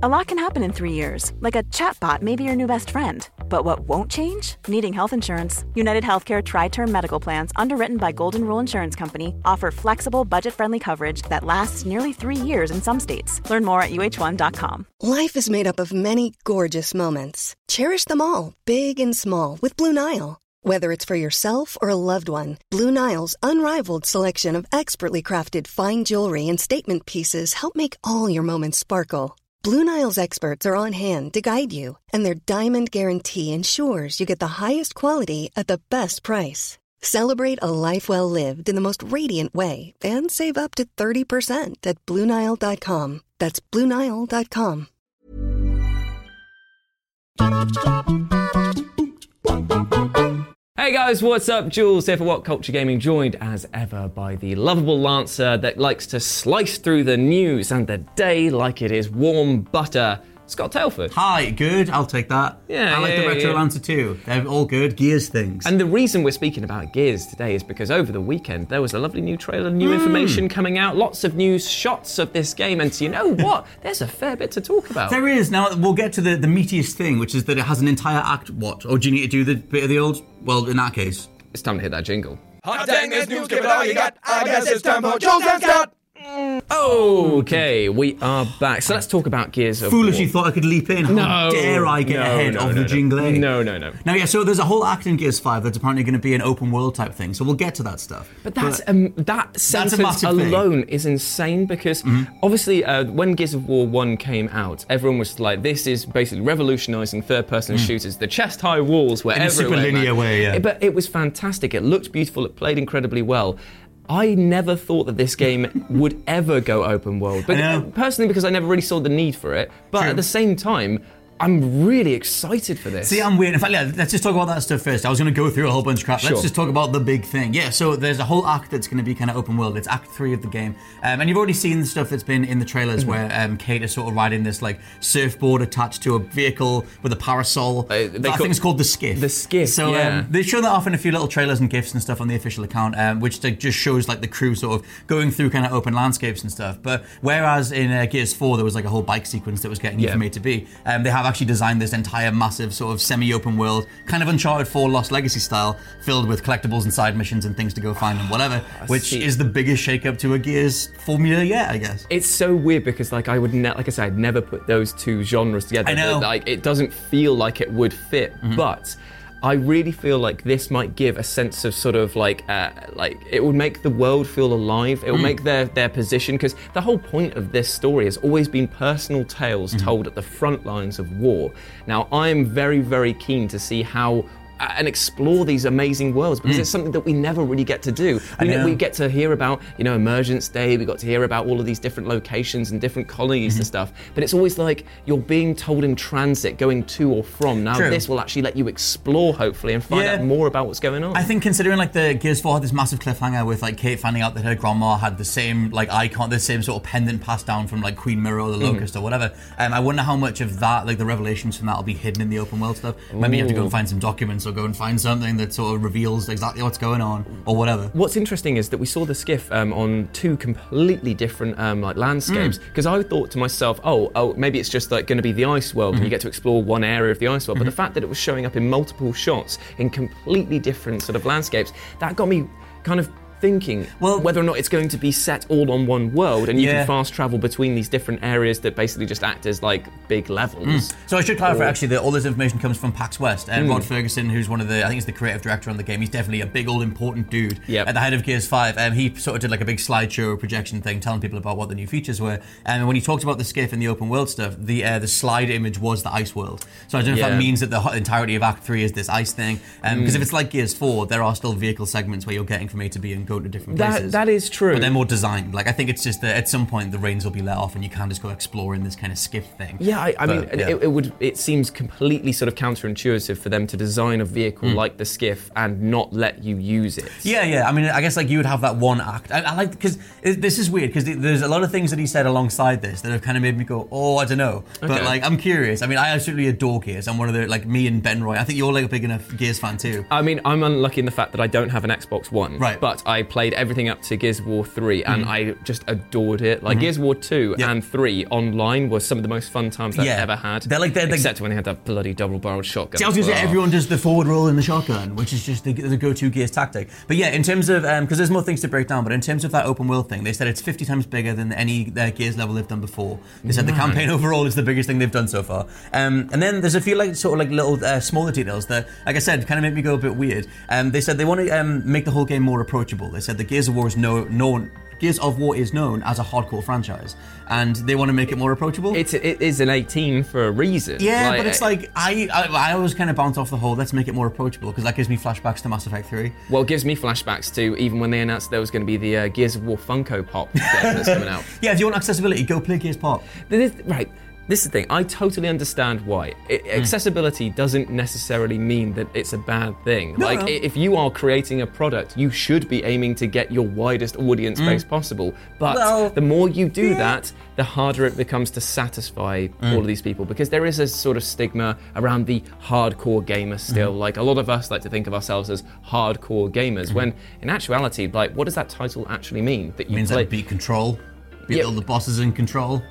A lot can happen in three years, like a chatbot may be your new best friend. But what won't change? Needing health insurance. United Healthcare Tri Term Medical Plans, underwritten by Golden Rule Insurance Company, offer flexible, budget friendly coverage that lasts nearly three years in some states. Learn more at uh1.com. Life is made up of many gorgeous moments. Cherish them all, big and small, with Blue Nile. Whether it's for yourself or a loved one, Blue Nile's unrivaled selection of expertly crafted fine jewelry and statement pieces help make all your moments sparkle. Blue Nile's experts are on hand to guide you, and their diamond guarantee ensures you get the highest quality at the best price. Celebrate a life well lived in the most radiant way and save up to 30% at BlueNile.com. That's BlueNile.com. Hey guys, what's up? Jules here for What Culture Gaming, joined as ever by the lovable Lancer that likes to slice through the news and the day like it is warm butter. Scott Telford. Hi, good. I'll take that. Yeah, I like yeah, the retro yeah. Lancer too. They're all good. Gears things. And the reason we're speaking about Gears today is because over the weekend there was a lovely new trailer, new Hmm. information coming out, lots of new shots of this game, and you know what? There's a fair bit to talk about. there is now. We'll get to the the meatiest thing, which is that it has an entire act. What? Or do you need to do the bit of the old? Well, in that case, It's time to hit that jingle. Hot dang, this news, give it all you got. I guess it's time for Jules and Scott. Okay, we are back. So let's talk about Gears of foolish. War. You thought I could leap in. How No, dare I get no, ahead no, of no, the no. jingle? No, no, no. Now, yeah. So there's a whole act in Gears Five that's apparently going to be an open world type thing. So we'll get to that stuff. But that's um, that sentence massive thing. alone is insane because Mm-hmm. obviously uh, when Gears of War One came out, everyone was like, "This is basically revolutionising third-person shooters." The chest-high walls were Mm. In a super everywhere, linear man. way, yeah. But it was fantastic. It looked beautiful. It played incredibly well. I never thought that this game would ever go open world, but personally because I never really saw the need for it. But True. at the same time, I'm really excited for this. See, I'm weird. In fact, yeah, let's just talk about that stuff first. I was going to go through a whole bunch of crap. Sure. Let's just talk about the big thing. Yeah, so there's a whole act that's going to be kind of open world. It's Act Three of the game, um, and you've already seen the stuff that's been in the trailers Mm-hmm. where um, Kait is sort of riding this like surfboard attached to a vehicle with a parasol. they I call- think it's called the skiff. The skiff, So yeah. um, they show that off in a few little trailers and gifs and stuff on the official account, um, which like, just shows like the crew sort of going through kind of open landscapes and stuff. But whereas in uh, Gears Four there was like a whole bike sequence that was getting you from A to B, um, they have actually designed this entire massive sort of semi-open world, kind of Uncharted 4 Lost Legacy style, filled with collectibles and side missions and things to go find and whatever, which see. is the biggest shake-up to a Gears formula yet, I guess. It's so weird because, like, I would, ne- like I said, I'd never put those two genres together. I know. Mm-hmm. Like, it doesn't feel like it would fit, but. I really feel like this might give a sense of sort of like, uh, like it would make the world feel alive. It will Mm. make their their position because the whole point of this story has always been personal tales Mm-hmm. told at the front lines of war. Now, I am very very keen to see how. And explore these amazing worlds because it's something that we never really get to do. We, Mm. get to hear about, you know, Emergence Day. We got to hear about all of these different locations and different colonies Mm-hmm. and stuff. But it's always like you're being told in transit, going to or from. Now True. this will actually let you explore, hopefully, and find Yeah. out more about what's going on. I think considering like the Gears 4 had this massive cliffhanger with like Kait finding out that her grandma had the same like icon, the same sort of pendant passed down from like Queen Myrrah or the Mm-hmm. Locust or whatever. Um, I wonder how much of that, like the revelations from that, will be hidden in the open world stuff. Maybe you have to go and find some documents or go and find something that sort of reveals exactly what's going on or whatever. What's interesting is that we saw the skiff um, on two completely different um, like landscapes. Mm. Because I thought to myself, oh, oh, maybe it's just like going to be the ice world, Mm-hmm. and you get to explore one area of the ice world. But the fact that it was showing up in multiple shots in completely different sort of landscapes, that got me kind of thinking Well- whether or not it's going to be set all on one world, and you Yeah. can fast travel between these different areas that basically just act as like big levels. Mm. So I should clarify Or- actually that all this information comes from PAX West and hmm. Rod Fergusson, who's one of the I think he's the creative director on the game. He's definitely a big old important dude Yep. at the head of Gears Five. And he sort of did like a big slideshow projection thing, telling people about what the new features were. And when he talked about the skiff and the open world stuff, the uh, the slide image was the ice world. So I don't know if that means that the entirety of Act Three is this ice thing. Um, because if hmm. it's like Gears Four, there are still vehicle segments where you're getting from A to B and going to different That- places. that is true. But they're more designed. Like I think it's just that at some point the reins will be let off and you can't just go exploring this kind of skiff thing. Yeah, I, I But, mean, yeah. It, it would. It seems completely sort of counterintuitive for them to design a vehicle hmm. like the skiff and not let you use it. Yeah, yeah. I mean, I guess like you would have that one act. I, I like because this is weird because there's a lot of things that he said alongside this that have kind of made me go, oh, I don't know. But like, I'm curious. I mean, I absolutely adore Gears. I'm one of the like me and Ben Roy. I think you're like a big enough Gears fan too. I mean, I'm unlucky in the fact that I don't have an Xbox One. Right. But I I played everything up to Gears of War 3 and Mm-hmm. I just adored it. Like Gears of War 2 Yep. and 3 online was some of the most fun times I've Yeah. ever had. They're like- they're like- Except when they had that bloody double barreled shotgun. See, I was going to say everyone does the forward roll in the shotgun, which is just the, the go-to Gears tactic. But yeah, in terms of because there's more things to break down, but in terms of that open world thing, they said it's 50 times bigger than any uh, Gears level they've done before. They said the campaign overall is the biggest thing they've done so far. Um, and then there's a few like sort of like little uh, smaller details that, like I said, kind of make me go a bit weird. Um, they said they want to um, make the whole game more approachable. They said the Gears of War is no known. Gears of War is known as a hardcore franchise, and they want to make it more approachable. It's, it is an 18 for a reason. Yeah, Like, but it's like I, I I always kind of bounce off the whole. Let's make it more approachable because that gives me flashbacks to Mass Effect Three. Well, it gives me flashbacks to even when they announced there was going to be the uh, Gears of War Funko Pop that's coming out. Yeah, if you want accessibility, go play Gears Pop. This, right. This is the thing. I totally understand why. I Hmm. accessibility doesn't necessarily mean that it's a bad thing. like, no. i- if you are creating a product, you should be aiming to get your widest audience base possible. But Hmm. Well, the more you do that, the harder it becomes to satisfy Hmm. all of these people because there is a sort of stigma around the hardcore gamer still. Hmm. Like, a lot of us like to think of ourselves as hardcore gamers when in actuality, like, what does that title actually mean? That you means play. like beat Control, beat Yeah. all the bosses in Control,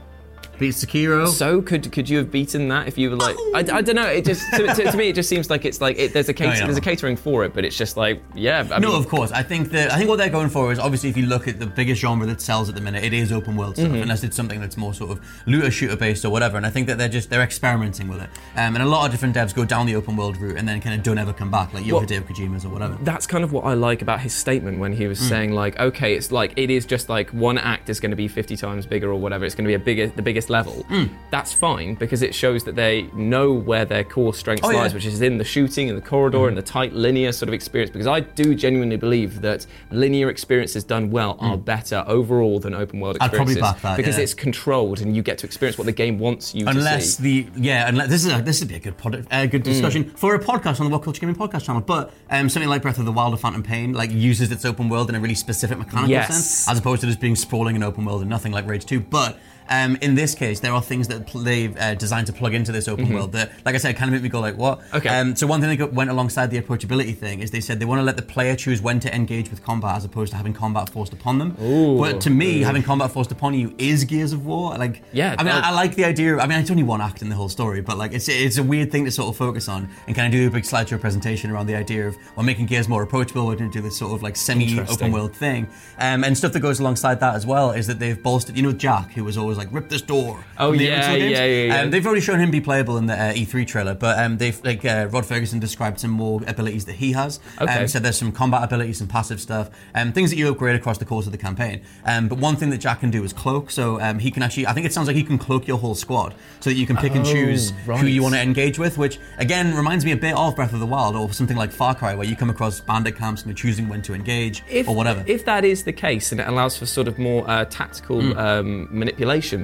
beat Sekiro. So could could you have beaten that if you were like I, I don't know it just to, to, to me it just seems like it's like it, there's a No, there's a catering for it but it's just like yeah I no, mean, of course. I think that I think what they're going for is obviously if you look at the biggest genre that sells at the minute, it is open world stuff, Mm-hmm. unless it's something that's more sort of looter shooter based or whatever. And I think that they're just they're experimenting with it. Um, and a lot of different devs go down the open world route and then kind of don't ever come back, like your Well- Hideo Kojima's or whatever. that's kind of what I like about his statement when he was Mm. saying like okay it's like it is just like one act is going to be 50 times bigger or whatever it's going to be a bigger the biggest level Mm. that's fine because it shows that they know where their core strength Oh, yeah. Lies which is in the shooting and the corridor and the tight linear sort of experience because I do genuinely believe that linear experiences done well are better overall than open world Mm. I'd probably experiences back that, because yeah. it's controlled and you get to experience what the game wants you to unless the yeah, unless this is a, this would be a good pod, uh, good discussion for a podcast on the What Culture Gaming podcast channel. But um, something like Breath of the Wild or Phantom Pain like uses its open world in a really specific mechanical Yes. sense, as opposed to just being sprawling in open world and nothing like Rage Two. But um, in this case, there are things that pl- they've uh, designed to plug into this open world that, like I said, kind of make me go like, "What?" Okay. Um, so one thing that went alongside the approachability thing is they said they want to let the player choose when to engage with combat as opposed to having combat forced upon them. Ooh. But to me, having combat forced upon you is Gears of War. Like, Yeah, I mean, I, I like the idea. Of, I mean, it's only one act in the whole story, but like, it's it's a weird thing to sort of focus on and kind of do a big slideshow presentation around the idea of well, making Gears more approachable. We're going to do this sort of like semi-open world thing, um, and stuff that goes alongside that as well is that they've bolstered. You know, Jack, who was always like, "Rip this door." Oh, yeah, yeah, yeah, yeah. Um, they've already shown him be playable in the uh, E3 trailer, but um, they've like uh, Rod Fergusson described some more abilities that he has. Okay. Um, so there's some combat abilities, some passive stuff, um, things that you upgrade across the course of the campaign. Um, but one thing that Jack can do is cloak. So um, he can actually, I think it sounds like he can cloak your whole squad, so that you can pick and Oh, choose who you want to engage with. Which again reminds me a bit of Breath of the Wild or something like Far Cry, where you come across bandit camps and you're choosing when to engage if, or whatever. If that is the case and it allows for sort of more uh, tactical Mm. um,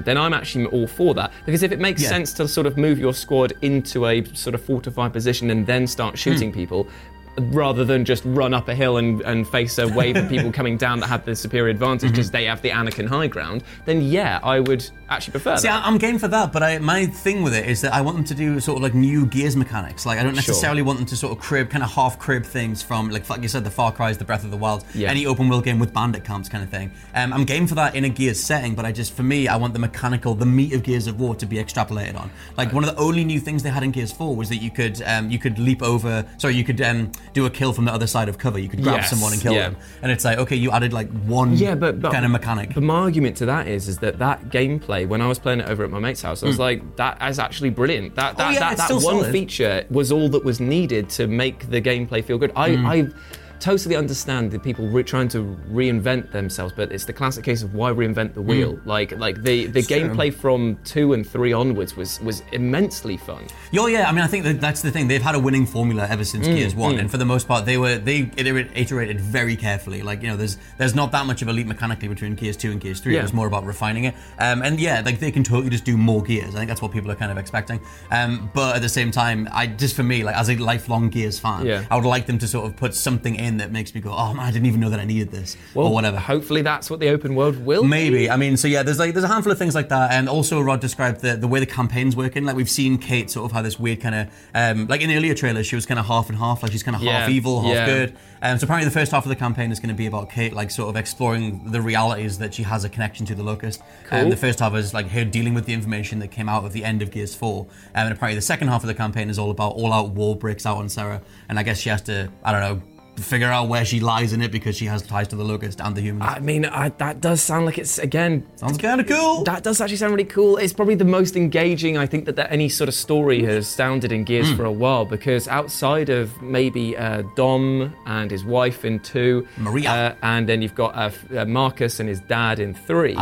then I'm actually all for that. Because if it makes Yeah. sense to sort of move your squad into a sort of fortified position and then start shooting Mm. people, rather than just run up a hill and, and face a wave of people coming down that have the superior advantage Mm-hmm. because they have the Anakin high ground, then yeah, I would actually prefer See, that. I'm game for that, but I, my thing with it is that I want them to do sort of like new Gears mechanics. Like, I don't necessarily want them to sort of crib, kind of half crib things from, like, like you said, the Far Cry's, the Breath of the Wild, Yeah. any open world game with bandit camps kind of thing. Um, I'm game for that in a Gears setting, but I just, for me, I want the mechanical, the meat of Gears of War to be extrapolated on. Like, one of the only new things they had in Gears 4 was that you could, um, you could leap over, sorry, you could um, do a kill from the other side of cover. You could grab Yes, someone and kill yeah. them. And it's like, okay, you added like one Yeah, but, but kind of mechanic. But my argument to that is, is that that gameplay, when I was playing it over at my mate's house, I was like, that is actually brilliant. That that, Hmm. Oh, yeah, that, that one solid. feature was all that was needed to make the gameplay feel good. I. Hmm. I Totally understand the people re- trying to reinvent themselves, but it's the classic case of why reinvent the wheel. Like, like the, the Hmm. true. gameplay from two and three onwards was was immensely fun. Oh yeah, I mean, I think that that's the thing. They've had a winning formula ever since Mm, Gears One, and for the most part, they were they iter- iterated very carefully. Like you know, there's there's not that much of a leap mechanically between Gears Two and Gears Three. Yeah. It was more about refining it. Um, and yeah, like they can totally just do more Gears. I think that's what people are kind of expecting. Um, but at the same time, I just for me, like as a lifelong Gears fan, Yeah. I would like them to sort of put something in something that makes me go, oh man, I didn't even know that I needed this Well, or whatever. Hopefully, that's what the open world will. be. Maybe. I mean, so yeah, there's like there's a handful of things like that, and also Rod described the the way the campaign's working. Like we've seen Kait sort of have this weird kind of um, like in the earlier trailers, she was kind of half and half, like she's kind of Yeah, half evil, half yeah. good. Um, so apparently, the first half of the campaign is going to be about Kait, like sort of exploring the realities that she has a connection to the Locust. And Cool. the first half is like her dealing with the information that came out of the end of Gears Four, um, and apparently the second half of the campaign is all about all-out war breaks out on Sera, and I guess she has to, I don't know. Figure out where she lies in it because she has ties to the Locust and the humans. I mean, I, that does sound like it's again. Sounds kind of cool. That does actually sound really cool. It's probably the most engaging I think that, that any sort of story has sounded in Gears Hmm. for a while because outside of maybe uh, Dom and his wife in two, Maria. uh, and then you've got uh, uh, Marcus and his dad in three.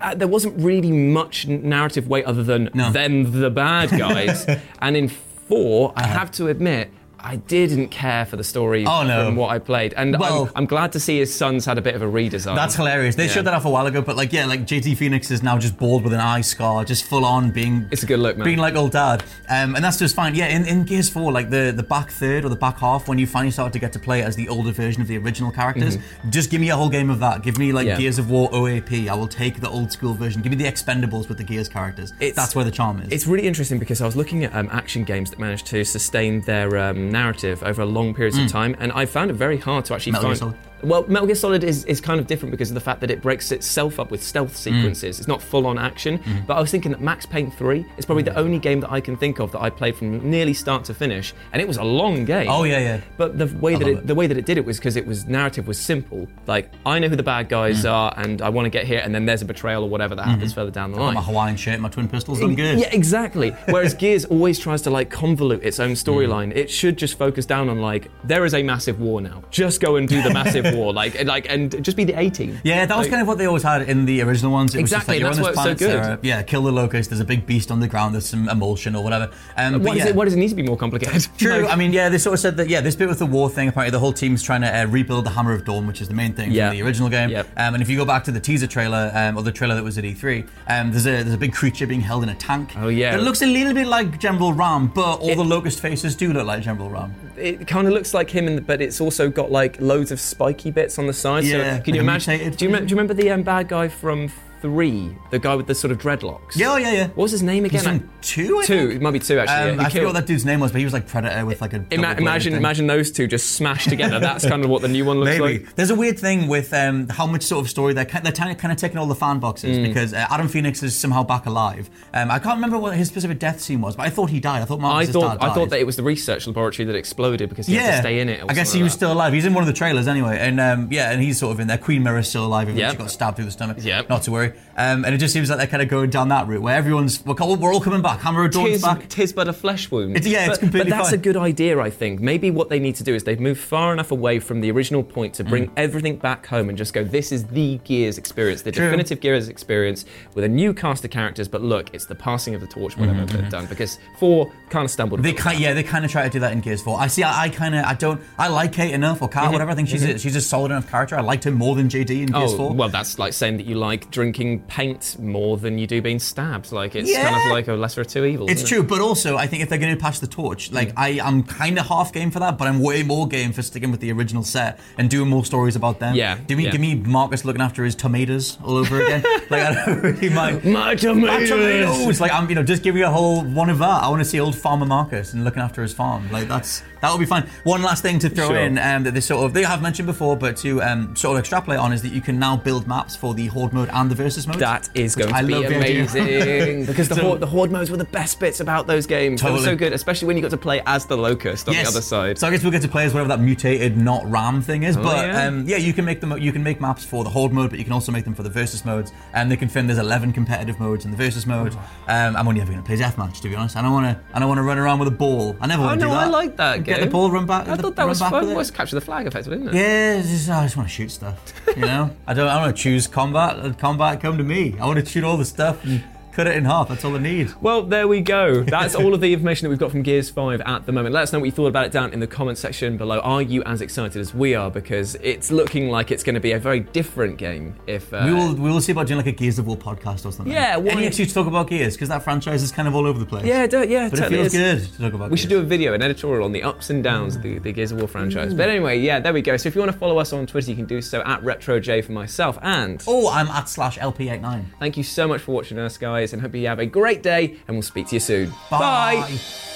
Uh, there wasn't really much narrative weight other than No. them, the bad guys. and in 4 I have to admit, I didn't care for the story. Oh, no. from what I played. And Well- I'm, I'm glad to see his son's had a bit of a redesign. That's hilarious. They Yeah. showed that off a while ago, but like, yeah, like JD Fenix is now just bald with an eye scar, just full on being. It's a good look, man. Being like old dad, um, and that's just fine. Yeah, in, in Gears Four, like the the back third or the back half, when you finally start to get to play as the older version of the original characters, just give me a whole game of that. Give me like Mm-hmm. Yeah. Gears of War OAP. I will take the old school version. Give me the Expendables with the Gears characters. It's- that's where the charm is. It's really interesting because I was looking at um, action games that managed to sustain their um, narrative over long periods of hmm. time, and I found it very hard to actually. Metal find. Well, Metal Gear Solid is, is kind of different because of the fact that it breaks itself up with stealth Mm. sequences. It's not full on action. Mm-hmm. But I was thinking that Max Payne 3 is probably the only game that I can think of that I played from nearly start to finish, and it was a long game. Oh, yeah, yeah. But the way that it, it. the way that it did it was because it was narrative was simple. Like I know who the bad guys Mm. are, and I want to get here, and then there's a betrayal or whatever that happens further down the line. my Hawaiian shirt, my twin pistols. I'm good. Yeah, exactly. Whereas Gears always tries to like convolute its own Mm. storyline. It should just focus down on like there is a massive war now. Just go and do the massive war, like and, like and just be the A team. Yeah, that was Like- kind of what they always had in the original ones. It Exactly, was just like, that's on this it's so good. Sera, yeah, kill the locust. There's a big beast on the ground. There's some imulsion or whatever. Um, Why, yeah. does it, why does it need to be more complicated? True. Like- I mean, yeah, they sort of said that. Yeah, this bit with the war thing. Apparently, the whole team's trying to uh, rebuild the Hammer of Dawn, which is the main thing Yeah. from the original game. Yep. Um, and if you go back to the teaser trailer um, or the trailer that was at E3, um, there's a there's a big creature being held in a tank. Oh, yeah. It looks a little bit like General RAAM, but all the locust faces do look like General RAAM. it kind of looks like him, the, but it's also got like loads of spiky bits on the side. Yeah, so can you imagine? Do you, do you remember the um, bad guy from Three? The guy with the sort of dreadlocks. Yeah, oh, yeah, yeah. What was his name again? He's two. I two. think? It might be two actually. Um, yeah. I forget what that dude's name was, but he was like Predator with like a. Ima- double-bladed imagine, thing. imagine those two just smashed together. That's kind of what the new one looks Maybe like. there's a weird thing with um, how much sort of story they're ki- they're kind of, kind of taking all the fan boxes Mm. because uh, Adam Fenix is somehow back alive. Um, I can't remember what his specific death scene was, but I thought he died. I thought I thought dad I thought that it was the research laboratory that exploded because he had to stay in it. or I guess something he was like still alive. He's in one of the trailers anyway, and um, yeah, and he's sort of in there. Queen Myrrah's still alive, even though Yep. she got stabbed through the stomach. Yep. Not to worry. Um, and it just seems like they're kind of going down that route where everyone's we're, all- we're all coming back. Hammer of. Dawn's Tis, back. tis but a flesh wound. It's- yeah, it's but, completely But that's fine. a good idea, I think. Maybe what they need to do is they've moved far enough away from the original point to Mm. bring everything back home and just go. This is the Gears experience, the True. definitive Gears experience with a new cast of characters. But look, it's the passing of the torch, whatever they've done. Because four kind of stumbled. Mm-hmm, They kind, yeah, they kind of try to do that in Gears 4. I see. I, I kind of, I don't, I like Kait enough or Kat, Mm-hmm. whatever. I think she's a, she's a solid enough character. I liked her more than JD in Gears Oh 4. well, that's like saying that you like drinking paint more than you do being stabbed. Like it's kind of like a lesser of two evils. It's isn't it? true, but also I think if they're going to pass the torch, Mm. like I am kind of half game for that, but I'm way more game for sticking with the original set and doing more stories about them. Yeah, give me yeah. give me Marcus looking after his tomatoes all over again. like I don't really mind. My My tomatoes! Like I'm, you know, just give me a whole one of that. I want to see old farmer Marcus and looking after his farm. Like that's that would be fine. One last thing to throw Sure. in um, that they sort of they have mentioned before, but to um, sort of extrapolate on is that you can now build maps for the horde mode and the versus mode. That is going I to be amazing because the So- horde, the horde modes were the best bits about those games. They were so good, especially when you got to play as the locust on the other side. So I guess we'll get to play as whatever that mutated, not RAAM thing is. but Oh, yeah. Um, yeah, you can make them. You can make maps for the horde mode, but you can also make them for the versus modes. And they confirm there's 11 competitive modes in the versus mode. Um, I'm only ever going to play deathmatch, to be honest. I don't want to. I don't want to run around with a ball. I never Oh want to no, do that. I like that Get the ball, run back. I thought that was fun. with It it. was capture the flag, effectively, isn't it? Yeah, it's just, oh, I just want to shoot stuff. You know, I don't. I don't want to choose combat. Combat come to me. I want to shoot all the stuff and Cut it in half. That's all I need. Well, there we go. That's all of the information that we've got from Gears 5 at the moment. Let us know what you thought about it down in the comments section below. Are you as excited as we are? Because it's looking like it's going to be a very different game. If uh, We will we will see about doing like a Gears of War podcast or something. Yeah, why- Any excuse to talk about Gears because that franchise is kind of all over the place. yeah, do, yeah, but it feels is. good to talk about. Gears. We should do a video, an editorial on the ups and downs of the, the Gears of War franchise. But anyway, yeah, there we go. So if you want to follow us on Twitter, you can do so at RetroJ for myself. And Oh, I'm at slash LP89. thank you so much for watching us, guys, and hope you have a great day, and we'll speak to you soon. Bye.